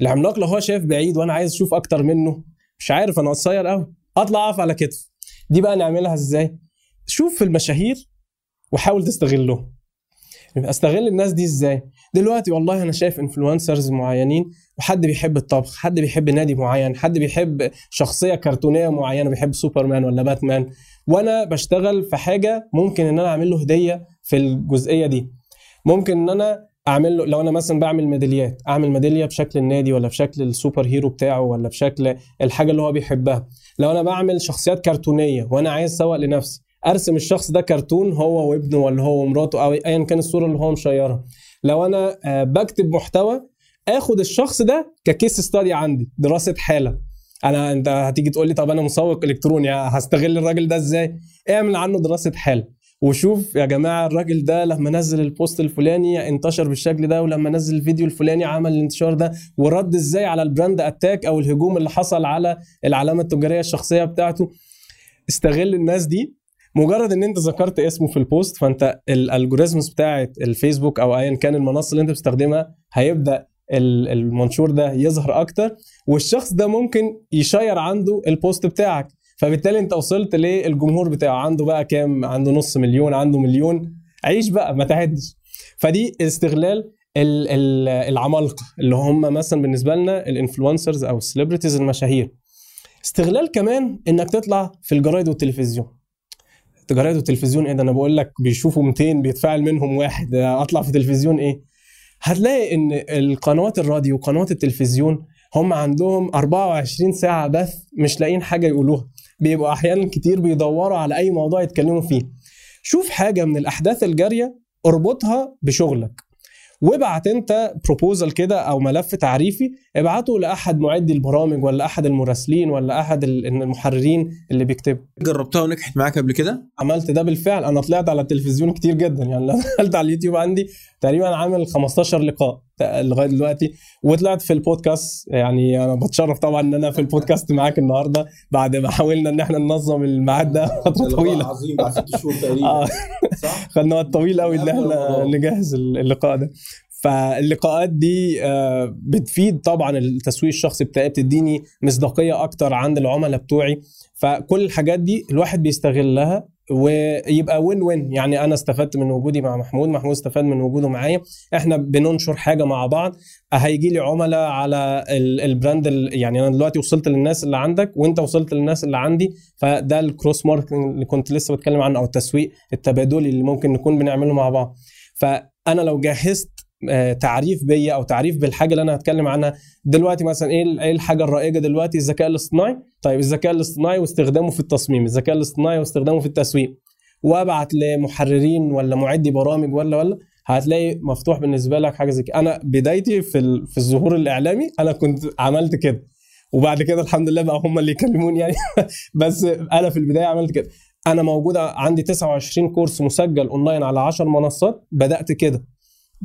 العملاق لو هو شايف بعيد وأنا عايز أشوف أكتر منه. مش عارف أنا قصير قوي أطلع أقف على كتف. دي بقى نعملها إزاي؟ شوف المشاهير وحاول تستغلهم. أستغل الناس دي إزاي؟ دلوقتي والله أنا شايف influencers معينين وحد بيحب الطبخ حد بيحب نادي معين حد بيحب شخصية كرتونية معينة بيحب سوبرمان ولا باتمان. وأنا بشتغل في حاجة ممكن إن أنا أعمل له هدية في الجزئية دي. ممكن إن أنا أعمل له لو أنا مثلا بعمل ميداليات أعمل ميدالية بشكل النادي ولا بشكل السوبر هيرو بتاعه ولا بشكل الحاجة اللي هو بيحبها. لو أنا بعمل شخصيات كرتونية وأنا عايز أسوق لنفسي أرسم الشخص ده كرتون هو وابنه ولا هو ومراته أو ايا كان الصورة اللي هو مشيرها. لو أنا بكتب محتوى آخد الشخص ده ككيس ستادي عندي دراسة حالة. أنا أنت هتيجي تقول لي طب أنا مسوق إلكتروني هستغل الراجل ده إزاي؟ اعمل عنه دراسة حالة. وشوف يا جماعة الراجل ده لما نزل ال post الفلاني انتشر بالشكل ده ولما نزل الفيديو الفلاني عمل الانتشار ده ورد إزاي على ال brand attack أو الهجوم اللي حصل على العلامة التجارية الشخصية بتاعته. استغل الناس دي. مجرد إن أنت ذكرت اسمه في ال post فأنت ال algorithms بتاعت الفيسبوك أو ايا كان المنصة اللي أنت بتستخدمها هيبدأ المنشور ده يظهر أكتر والشخص ده ممكن ي share عنده ال post بتاعك. فبالتالي انت وصلت للجمهور بتاعه. عنده بقى كام؟ عنده نص مليون عنده مليون. عيش بقى ما تعدش. فدي استغلال العمالقة اللي هم مثلا بالنسبة لنا ال influencers أو ال celebrities المشاهير. استغلال كمان إنك تطلع في الجرايد والتلفزيون. الجرايد والتلفزيون إيه ده؟ أنا بقول لك بيشوفوا 200 بيتفاعل منهم واحد. أطلع في تلفزيون إيه؟ هتلاقي إن القنوات الراديو وقنوات التلفزيون هم عندهم 24 ساعة بث مش لاقيين حاجة يقولوها. بيبقوا أحيانا كتير بيدوروا على أي موضوع يتكلموا فيه. شوف حاجة من الأحداث الجارية اربطها بشغلك. وابعت أنت بروبوزال كده أو ملف تعريفي ابعته لأحد معدي البرامج ولا أحد المراسلين ولا أحد المحررين اللي بيكتبوا. جربتها ونجحت معاك قبل كده؟ عملت ده بالفعل. أنا طلعت على التلفزيون كتير جدا. يعني دخلت (laughs) على اليوتيوب عندي تقريبا عامل 15 لقاء لغاية دلوقتي. وطلعت في البودكاست. يعني أنا بتشرف طبعا إن أنا في البودكاست معاك النهارده. بعد ما حاولنا إن إحنا ننظم الميعاد ده (laughs) فترة طويلة. عظيم بعد ست شهور تقريبا. (laughs) آه. صح؟ خدنا وقت طويل قوي إن إحنا. نجهز اللقاء ده. فاللقاءات دي آه، بتفيد طبعا التسويق الشخصي بتاعي بتديني مصداقية أكتر عند العملاء بتوعي. فكل الحاجات دي الواحد بيستغلها ويبقى وين وين يعني أنا استفدت من وجودي مع محمود محمود استفاد من وجوده معايا. إحنا بننشر حاجة مع بعض. هيجي لي عملاء على ال- ال brand ال- يعني أنا دلوقتي وصلت للناس اللي عندك وأنت وصلت للناس اللي عندي. فده ال cross marketing اللي كنت لسه بتكلم عنه أو التسويق التبادلي اللي ممكن نكون بنعمله مع بعض. فأنا لو جهزت تعريف بيا أو تعريف بالحاجة اللي أنا هتكلم عنها. دلوقتي مثلا إيه ال- إيه الحاجة الرائجة دلوقتي؟ الذكاء الاصطناعي. طيب الذكاء الاصطناعي واستخدامه في التصميم. الذكاء الاصطناعي واستخدامه في التسويق. وابعت لمحررين ولا معدي برامج ولا ولا هتلاقي مفتوح بالنسبة لك حاجة زي كده. أنا بدايتي في في الظهور الإعلامي أنا كنت عملت كده. وبعد كده الحمد لله بقى هم اللي يكلموني يعني. (laughs) بس أنا في البداية عملت كده. أنا موجوده عندي 29 كورس مسجل أونلاين على 10 منصات. بدأت كده.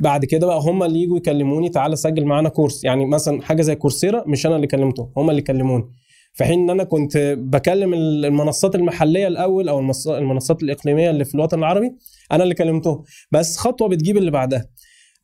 بعد كده بقى هم اللي يجوا يكلموني تعالى سجل معانا كورس. يعني مثلا حاجة زي كورسيرا مش أنا اللي كلمتهم هم اللي كلموني في حين إن أنا كنت بكلم المنصات المحلية الأول أو المنصات الإقليمية اللي في الوطن العربي أنا اللي كلمتهم. بس خطوة بتجيب اللي بعدها.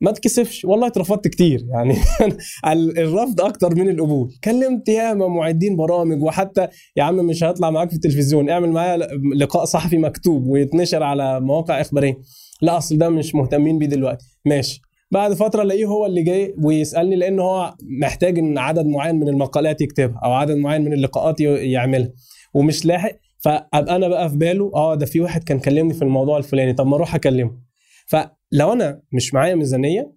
ما تكسفش. والله اترفضت كتير. يعني (laughs) ال- الرفض أكتر من القبول. كلمت ياما معدين برامج وحتى يا عم مش هطلع معاك في التلفزيون. اعمل معايا لقاء صحفي مكتوب ويتنشر على مواقع إخبارية. لا أصل ده مش مهتمين بيه دلوقتي. ماشي. بعد فترة ألاقيه هو اللي جاي ويسألني لأن هو محتاج إن عدد معين من المقالات يكتبها أو عدد معين من اللقاءات يعملها ومش لاحق. فأبقى أنا بقى في باله آه ده في واحد كان كلمني في الموضوع الفلاني طب ما أروح أكلمه. فلو أنا مش معايا ميزانية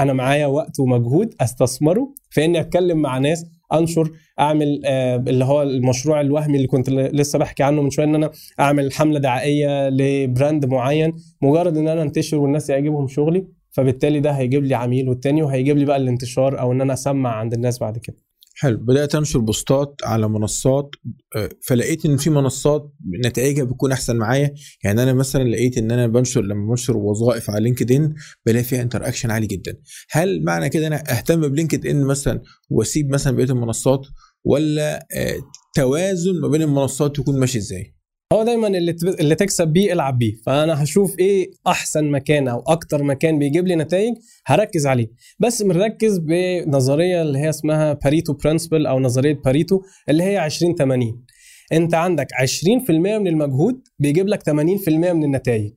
أنا معايا وقت ومجهود أستثمره في إني أتكلم مع ناس انشر اعمل آه اللي هو المشروع الوهمي اللي كنت لسه بحكي عنه من شوية إن أنا أعمل حملة دعائية لبراند معين مجرد إن أنا انتشر والناس يعجبهم شغلي فبالتالي ده هيجيب لي عميل والتاني وهيجيب لي بقى الانتشار أو إن أنا أسمع عند الناس بعد كده. حلو. بدأت أنشر post ات على منصات آه، فلقيت إن في منصات نتائجها بتكون أحسن معايا. يعني أنا مثلا لقيت إن أنا بنشر لما بنشر وظائف على لينكد ان بلاقي فيها interaction عالي جدا. هل معنى كده أنا أهتم بلينكد ان مثلا وأسيب مثلا بقية المنصات؟ ولا آه، توازن ما بين المنصات يكون ماشي إزاي؟ هو دايما اللي اللي تكسب بيه العب بيه. فأنا هشوف إيه أحسن مكان أو أكتر مكان بيجيب لي نتائج هركز عليه. بس مركز بنظرية اللي هي اسمها Pareto principle أو نظرية باريتو اللي هي 20 80 أنت عندك 20% من المجهود بيجيب لك 80% من النتائج.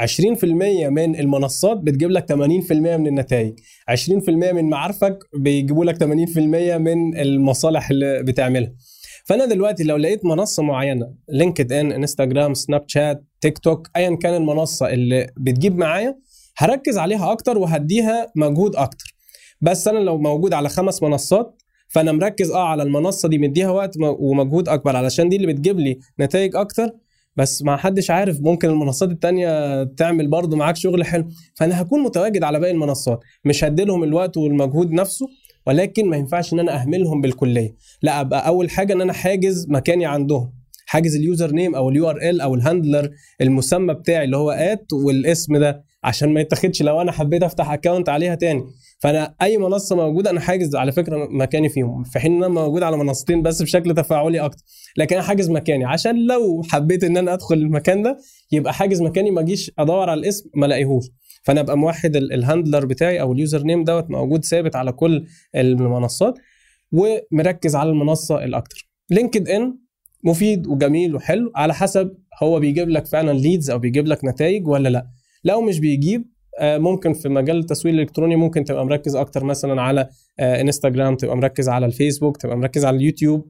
20% من المنصات بتجيب لك 80% من النتائج. 20% من معارفك بيجيبوا لك 80% من المصالح اللي بتعملها. فأنا دلوقتي لو لقيت منصة معينة لينكد ان إنستجرام سناب شات تيك توك ايا كان المنصة اللي بتجيب معايا هركز عليها أكتر وهديها مجهود أكتر. بس أنا لو موجود على خمس منصات فأنا مركز آه على المنصة دي مديها وقت ومجهود أكبر علشان دي اللي بتجيب لي نتائج أكتر. بس ما حدش عارف ممكن المنصات التانية تعمل برضو معاك شغل حلو. فأنا هكون متواجد على باقي المنصات مش هديلهم الوقت والمجهود نفسه. ولكن ما ينفعش إن أنا أهملهم بالكلية. لا أبقى أول حاجة إن أنا حاجز مكاني عندهم. حاجز ال username أو ال URL أو ال handler المسمى بتاعي اللي هو at والاسم ده عشان ما يتاخدش. لو أنا حبيت أفتح account عليها تاني. فأنا أي منصة موجودة أنا حاجز على فكرة مكاني فيهم في حين إن أنا موجود على منصتين بس بشكل تفاعلي أكتر. لكن أنا حاجز مكاني. عشان لو حبيت إن أنا أدخل المكان ده يبقى حاجز مكاني ما أجيش أدور على الاسم ما ألاقيهوش. فانا ابقى موحد ال- ال handler بتاعي أو ال username دوت موجود ثابت على كل المنصات ومركز على المنصة الأكتر. لينكد إن مفيد وجميل وحلو على حسب هو بيجيب لك فعلا leads أو بيجيب لك نتائج ولا لأ. لو مش بيجيب آه، ممكن في مجال التسويق الإلكتروني ممكن تبقى مركز أكتر مثلا على آه، انستجرام تبقى مركز على الفيسبوك تبقى مركز على اليوتيوب.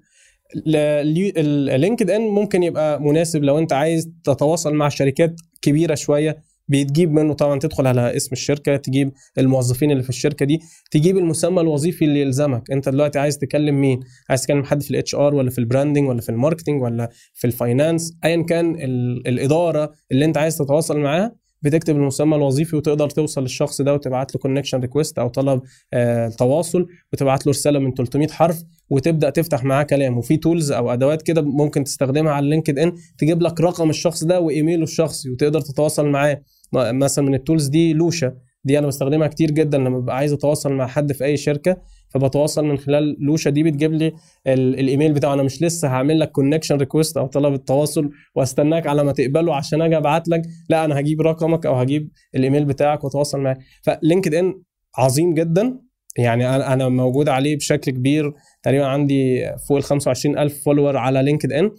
لينكد إن ممكن يبقى مناسب لو أنت عايز تتواصل مع شركات كبيرة شوية بيتجيب منه طبعا تدخل على اسم الشركة تجيب الموظفين اللي في الشركة دي تجيب المسمى الوظيفي اللي يلزمك. انت دلوقتي عايز تكلم مين؟ عايز تكلم حد في ال HR ولا في ال branding ولا في ال marketing ولا في ال finance ايا كان ال- الإدارة اللي انت عايز تتواصل معاها بتكتب المسمى الوظيفي وتقدر توصل للشخص ده وتبعت له connection request أو طلب آه تواصل وتبعت له رسالة من 300 حرف وتبدأ تفتح معاه كلام. وفي tools أو أدوات كده ممكن تستخدمها على لينكد ان تجيب لك رقم الشخص ده وإيميله الشخصي وتقدر تتواصل معاه. مثلا من ال tools دي Lusha دي أنا بستخدمها كتير جدا لما ببقى عايز أتواصل مع حد في أي شركة فبتواصل من خلال Lusha. دي بتجيب لي ال- الإيميل بتاعه. أنا مش لسه هعمل لك connection request أو طلب التواصل وأستناك على ما تقبله عشان أجي أبعت لك. لا أنا هجيب رقمك أو هجيب الإيميل بتاعك وأتواصل معاك. فلينكد ان عظيم جدا. يعني أنا موجود عليه بشكل كبير. تقريبا عندي فوق ال 25 ألف follower على لينكد ان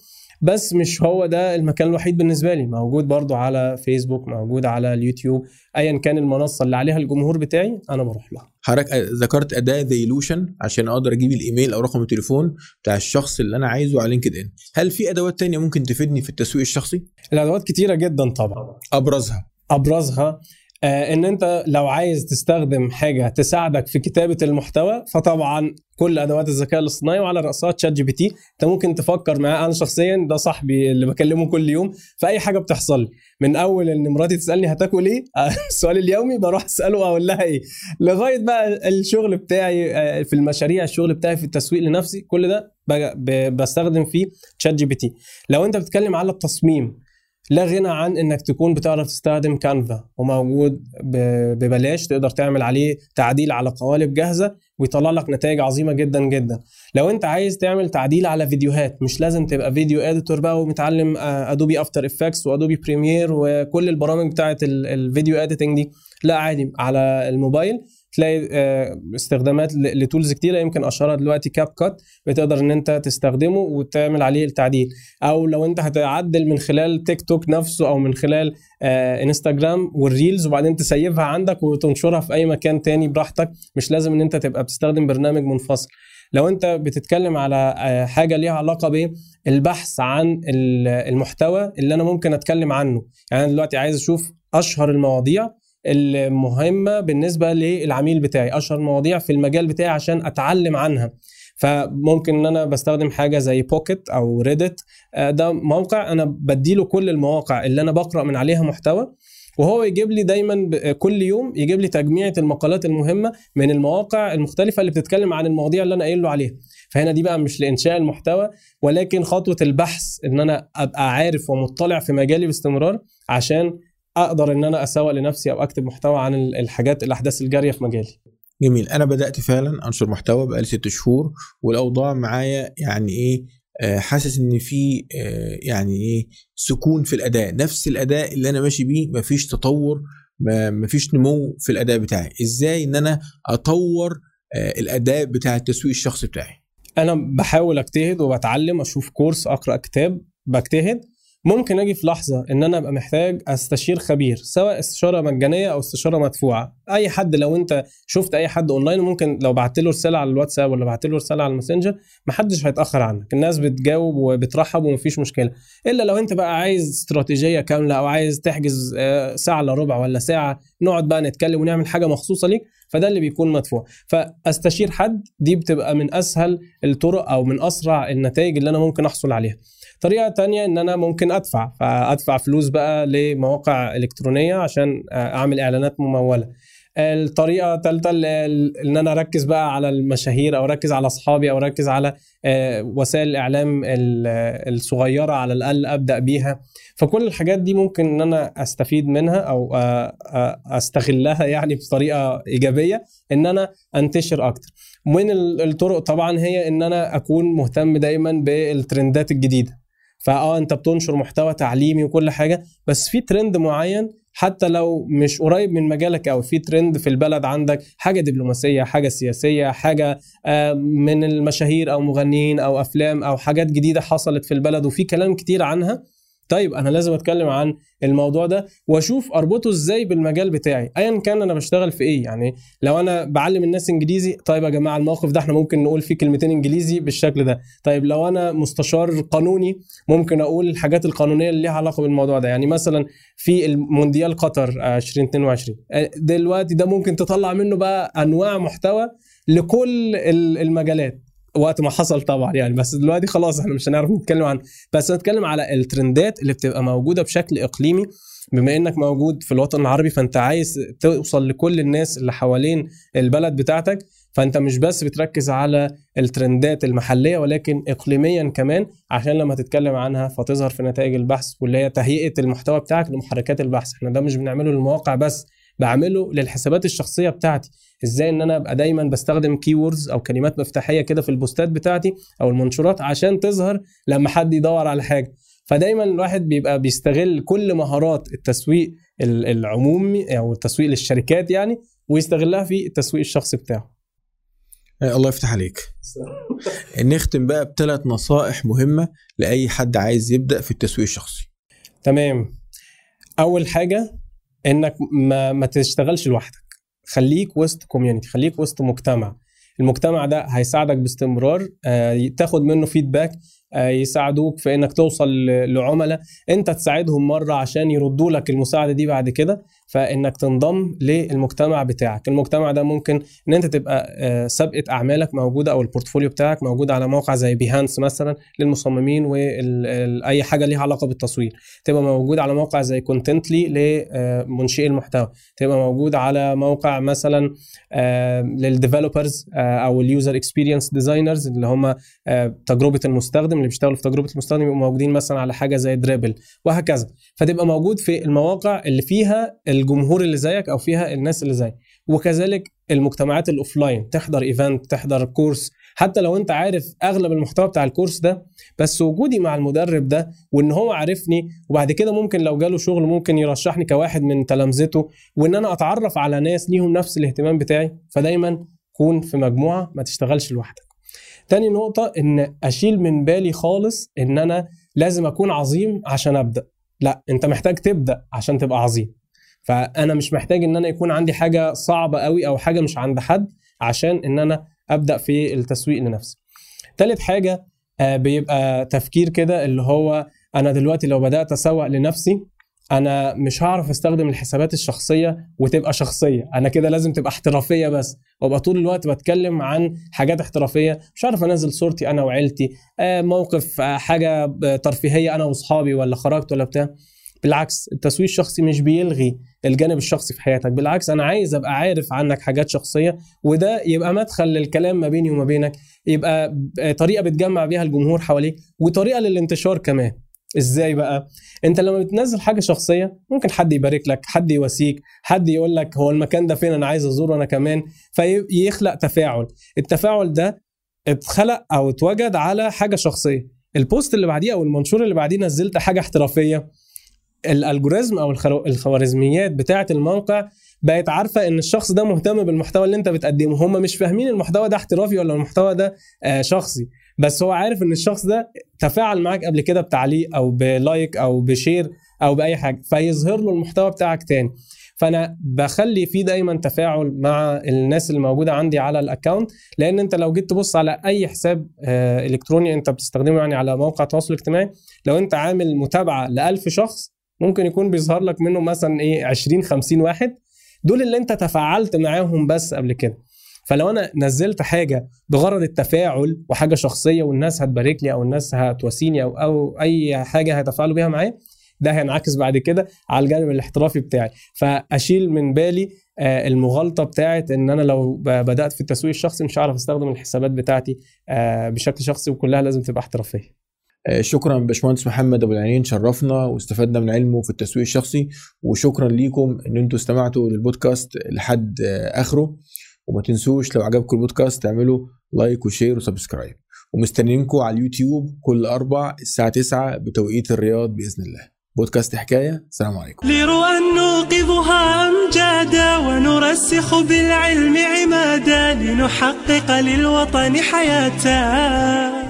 بس مش هو ده المكان الوحيد بالنسبة لي. موجود برضو على فيسبوك موجود على اليوتيوب ايا كان المنصة اللي عليها الجمهور بتاعي أنا بروح لها. حضرتك ذكرت اداه زي Lusha عشان أقدر أجيب الإيميل أو رقم التليفون بتاع الشخص اللي أنا عايزه على LinkedIn هل في أدوات تانية ممكن تفيدني في التسويق الشخصي؟ الأدوات كتيرة جدا طبعا. أبرزها. أبرزها. إن أنت لو عايز تستخدم حاجة تساعدك في كتابة المحتوى فطبعا كل أدوات الذكاء الاصطناعي وعلى راسها ChatGPT أنت ممكن تفكر معاه. أنا شخصيا ده صاحبي اللي بكلمه كل يوم. في اي حاجة بتحصل لي من أول إن مراتي تسألني هتاكل إيه؟ آه، (laughs) السؤال اليومي بروح أسأله أقول لها إيه. لغاية بقى الشغل بتاعي آه، في المشاريع الشغل بتاعي في التسويق لنفسي كل ده بستخدم فيه ChatGPT لو أنت بتتكلم على التصميم لا غنى عن إنك تكون بتعرف تستخدم Canva وموجود ببلاش تقدر تعمل عليه تعديل على قوالب جاهزة ويطلع لك نتائج عظيمة جدا جدا. لو أنت عايز تعمل تعديل على فيديوهات مش لازم تبقى video editor بقى ومتعلم Adobe After Effects و Adobe Premiere وكل البرامج بتاعه ال- ال video editing دي. لا عادي على الموبايل. تلاقي آه، استخدامات ل tools كتيرة يمكن أشهرها دلوقتي CapCut بتقدر إن أنت تستخدمه وتعمل عليه التعديل. أو لو أنت هتعدل من خلال تيك توك نفسه أو من خلال آه Instagram وال reels وبعدين تـ save ها عندك وتنشرها في أي مكان تاني براحتك مش لازم إن أنت تبقى بتستخدم برنامج منفصل. لو أنت بتتكلم على آه حاجة ليها علاقة بالبحث عن ال- المحتوى اللي أنا ممكن أتكلم عنه. يعني أنا دلوقتي عايز أشوف أشهر المواضيع المهمة بالنسبة للعميل بتاعي أشهر مواضيع في المجال بتاعي عشان أتعلم عنها. فممكن إن أنا بستخدم حاجة زي بوكيت أو ريدت ده موقع أنا بديله كل المواقع اللي أنا بقرأ من عليها محتوى وهو يجيب لي دايما كل يوم يجيب لي تجميعة المقالات المهمة من المواقع المختلفة اللي بتتكلم عن المواضيع اللي أنا قايل له عليها. فهنا دي بقى مش لإنشاء المحتوى ولكن خطوة البحث إن أنا أبقى عارف ومطلع في مجالي باستمرار عشان أقدر إن أنا أسوق لنفسي أو أكتب محتوى عن ال- الحاجات الأحداث الجارية في مجالي. جميل. أنا بدأت فعلا أنشر محتوى بقالي ست شهور والأوضاع معايا يعني إيه آه، حاسس إن في آه، يعني إيه سكون في الأداء. نفس الأداء اللي أنا ماشي بيه مفيش تطور ما- مفيش نمو في الأداء بتاعي. إزاي إن أنا أطور آه، الأداء بتاع التسويق الشخصي بتاعي؟ أنا بحاول أجتهد وبتعلم أشوف course أقرأ كتاب بجتهد. ممكن أجي في لحظة إن أنا أبقى محتاج أستشير خبير سواء استشارة مجانية أو استشارة مدفوعة. أي حد لو أنت شفت أي حد أونلاين ممكن لو بعت له رسالة على الواتساب ولا بعت له رسالة على ال Messenger محدش هيتأخر عنك. الناس بتجاوب وبترحب ومفيش مشكلة. إلا لو أنت بقى عايز استراتيجية كاملة أو عايز تحجز آه، ساعة إلا ربع ولا ساعة نقعد بقى نتكلم ونعمل حاجة مخصوصة ليك فده اللي بيكون مدفوع. فاستشير حد دي بتبقى من أسهل الطرق أو من أسرع النتائج اللي أنا ممكن أحصل عليها. طريقة تانية إن أنا ممكن أدفع فأدفع فلوس بقى لمواقع إلكترونية عشان أعمل إعلانات ممولة. الطريقة الثالثه إن أنا أركز بقى على المشاهير أو أركز على أصحابي أو أركز على آه، وسائل الإعلام ال- الصغيرة على الأقل أبدأ بيها. فكل الحاجات دي ممكن إن أنا أستفيد منها أو آه، آه، أستغلها يعني بطريقة إيجابية إن أنا أنتشر أكتر. من ال- الطرق طبعا هي إن أنا أكون مهتم دايما بالترندات الجديدة. فآه أنت بتنشر محتوى تعليمي وكل حاجة بس في ترند معين حتى لو مش قريب من مجالك أو في ترند في البلد عندك حاجة دبلوماسية حاجة سياسية حاجة آه، من المشاهير أو مغنيين أو أفلام أو حاجات جديدة حصلت في البلد وفي كلام كتير عنها. طيب أنا لازم أتكلم عن الموضوع ده وأشوف أربطه إزاي بالمجال بتاعي. ايا كان أنا بشتغل في إيه يعني لو أنا بعلم الناس إنجليزي طيب يا جماعة الموقف ده إحنا ممكن نقول فيه كلمتين إنجليزي بالشكل ده. طيب لو أنا مستشار قانوني ممكن أقول الحاجات القانونية اللي ليها علاقة بالموضوع ده. يعني مثلا في المونديال قطر آه، 2022 آه، دلوقتي ده ممكن تطلع منه بقى أنواع محتوى لكل ال- المجالات. وقت ما حصل طبعا يعني بس دلوقتي خلاص إحنا مش هنعرف نتكلم عن بس نتكلم على الترندات اللي بتبقى موجودة بشكل إقليمي. بما إنك موجود في الوطن العربي فأنت عايز توصل لكل الناس اللي حوالين البلد بتاعتك. فأنت مش بس بتركز على الترندات المحلية ولكن اقليميا كمان عشان لما تتكلم عنها فتظهر في نتائج البحث واللي هي تهيئة المحتوى بتاعك لمحركات البحث. إحنا ده مش بنعمله للمواقع بس بعمله للحسابات الشخصية بتاعتي. إزاي إن أنا أبقى دايما بستخدم كيوردز أو كلمات مفتاحية كده في البوستات بتاعتي أو المنشورات عشان تظهر لما حد يدور على حاجة. فدايما الواحد بيبقى بيستغل كل مهارات التسويق ال- العمومي أو التسويق للشركات يعني ويستغلها في التسويق الشخصي بتاعه. آه، الله يفتح عليك. (laughs) نختم بقى بثلاث نصائح مهمة لأي حد عايز يبدأ في التسويق الشخصي. تمام. أول حاجة إنك ما, ما تشتغلش لوحدك. خليك وسط كوميونتي خليك وسط مجتمع. المجتمع ده هيساعدك باستمرار آه، تاخد منه feedback آه، يساعدوك في إنك توصل لعملاء. أنت تساعدهم مرة عشان يردوا لك المساعدة دي بعد كده. فإنك تنضم للمجتمع بتاعك. المجتمع ده ممكن إن أنت تبقى آه، سابقة أعمالك موجودة أو ال portfolio بتاعك موجود على موقع زي Behance مثلا للمصممين واي حاجة ليها علاقة بالتصوير. تبقى موجود علي موقع زي Contently لمنشئي المحتوى. تبقى موجود على موقع مثلا لل developers أو ال user experience designers اللي هم آه، تجربة المستخدم اللي بيشتغلوا في تجربة المستخدم يبقوا موجودين مثلا على حاجة زي Dribbble وهكذا. فتبقى موجود في المواقع اللي فيها الجمهور اللي زيك أو فيها الناس اللي زيك. وكذلك المجتمعات ال offline تحضر event تحضر course حتى لو أنت عارف أغلب المحتوى بتاع ال course ده بس وجودي مع المدرب ده وإن هو عارفني وبعد كده ممكن لو جاله شغل ممكن يرشحني كواحد من تلامذته وإن أنا أتعرف على ناس ليهم نفس الاهتمام بتاعي. فدايما كون في مجموعة ما تشتغلش لوحدك. تاني نقطة إن أشيل من بالي خالص إن أنا لازم أكون عظيم عشان أبدأ. لا أنت محتاج تبدأ عشان تبقى عظيم. فأنا مش محتاج إن أنا يكون عندي حاجة صعبة قوي أو حاجة مش عند حد عشان إن أنا أبدأ في التسويق لنفسي. تالت حاجة آه، بيبقى تفكير كده اللي هو أنا دلوقتي لو بدأت أسوق لنفسي أنا مش هعرف أستخدم الحسابات الشخصية وتبقى شخصية. أنا كده لازم تبقى احترافية بس. وأبقى طول الوقت بتكلم عن حاجات احترافية. مش عارف أنزل صورتي أنا وعيلتي آه، موقف آه، حاجة ترفيهية أنا وأصحابي ولا خرجت ولا بتاع. بالعكس التسويق الشخصي مش بيلغي الجانب الشخصي في حياتك. بالعكس أنا عايز أبقى عارف عنك حاجات شخصية وده يبقى مدخل للكلام ما بيني وما بينك يبقى طريقة بتجمع بيها الجمهور حواليك وطريقة للانتشار كمان. إزاي بقى؟ أنت لما بتنزل حاجة شخصية ممكن حد يبارك لك حد يواسيك حد يقول لك هو المكان ده فين أنا عايز أزوره أنا كمان فيخلق تفاعل. التفاعل ده اتخلق أو اتوجد على حاجة شخصية. البوست اللي بعديه أو المنشور اللي بعديه نزلت حاجة احترافية. الالجوريزم أو الخوارزميات بتاعة الموقع بقت عارفة إن الشخص ده مهتم بالمحتوى اللي أنت بتقدمه. هم مش فاهمين المحتوى ده احترافي ولا المحتوى ده آه شخصي. بس هو عارف إن الشخص ده تفاعل معاك قبل كده بتعليق أو ب like أو ب share أو بأي حاجة فيظهر له المحتوى بتاعك تاني. فأنا بخلي فيه دايما تفاعل مع الناس اللي موجودة عندي على ال account لأن أنت لو جيت تبص على أي حساب آه، إلكتروني أنت بتستخدمه يعني على موقع تواصل اجتماعي لو أنت عامل متابعة ل 1000 شخص ممكن يكون بيظهر لك منه مثلا إيه 20 50 واحد. دول اللي أنت تفاعلت معاهم بس قبل كده. فلو أنا نزلت حاجة بغرض التفاعل وحاجة شخصية والناس هتبارك لي أو الناس هتواسيني أو أو أي حاجة هيتفاعلوا بيها معايا ده هينعكس بعد كده على الجانب الاحترافي بتاعي. فأشيل من بالي آه، المغالطة بتاعت إن أنا لو بدأت في التسويق الشخصي مش هعرف أستخدم الحسابات بتاعتي آه، بشكل شخصي وكلها لازم تبقى احترافية. شكرا باشمهندس محمد أبو العينين شرفنا واستفدنا من علمه في التسويق الشخصي وشكرا ليكم إن أنتم استمعتوا للبودكاست لحد آه، آخره. وما تنسوش لو عجبكم البودكاست تعملوا like و share و subscribe. ومستنيينكم على اليوتيوب كل أربع الساعة 9 بتوقيت الرياض بإذن الله. بودكاست حكاية السلام عليكم. لرؤى نوقظها أمجادا ونرسخ بالعلم عمادا لنحقق للوطن حياة.